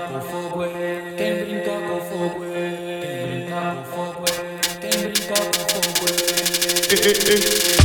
capo fogo, quem brinca com fogo, quem brinca com fogo, quem brinca com fogo.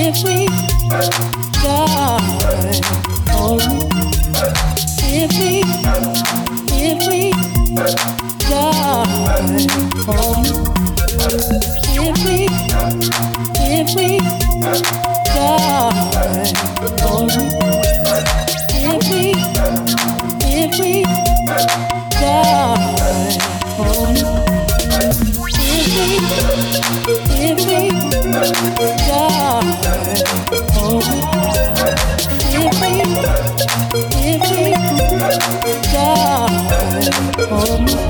If we 哦。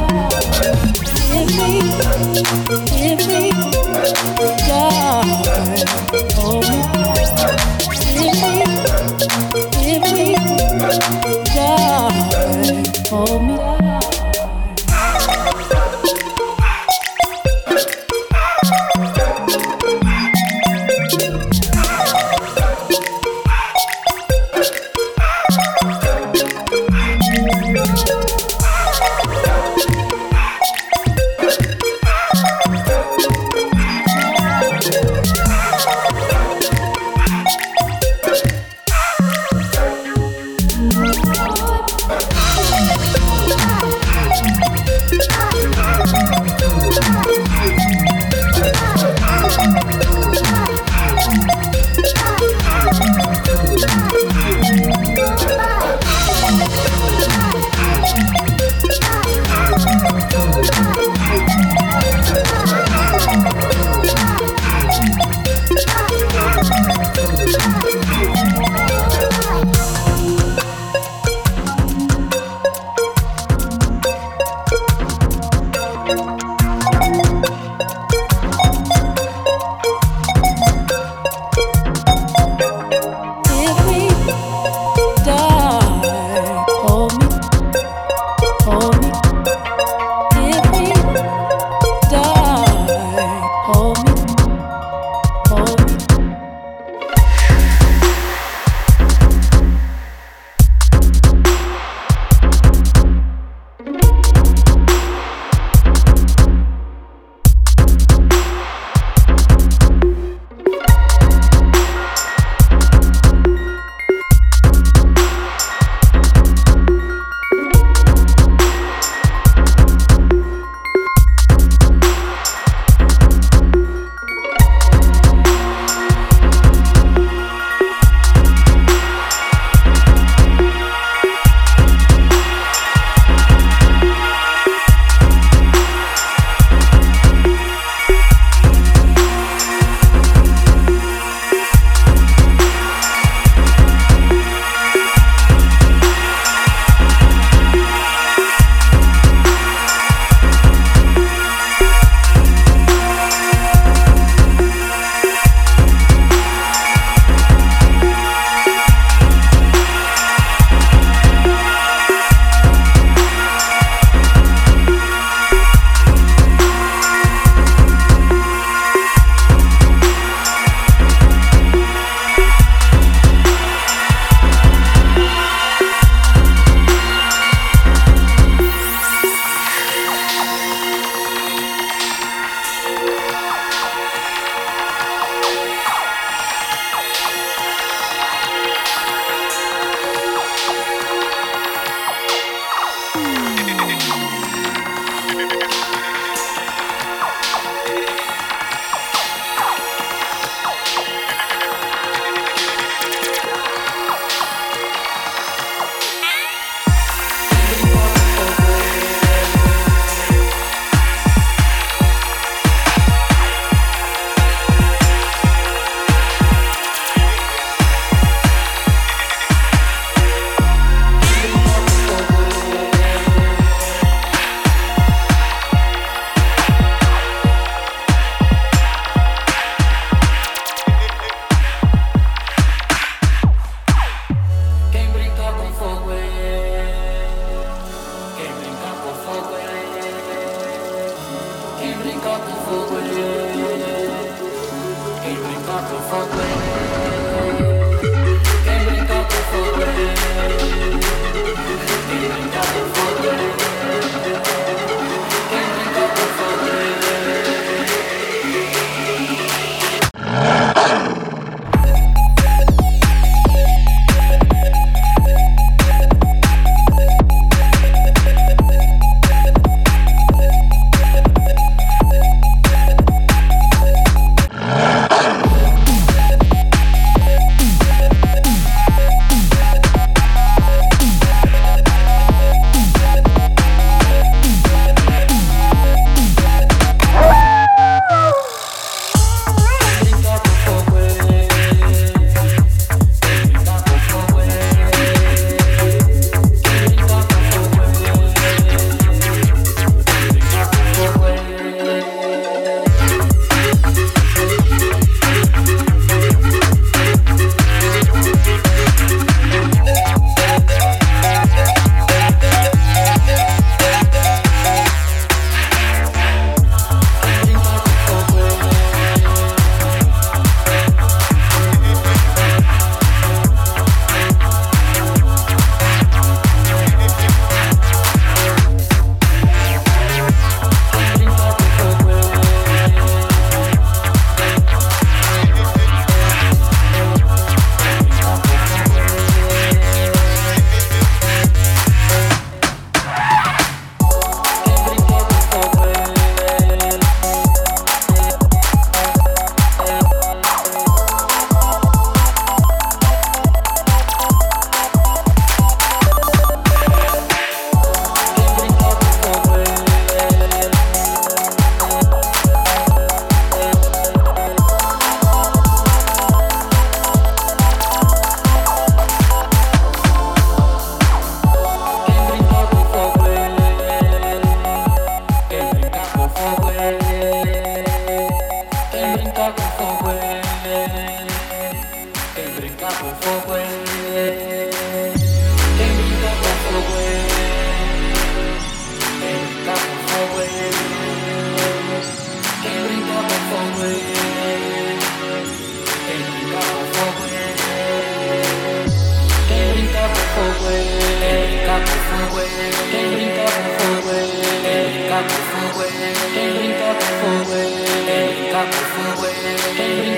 Quem brinca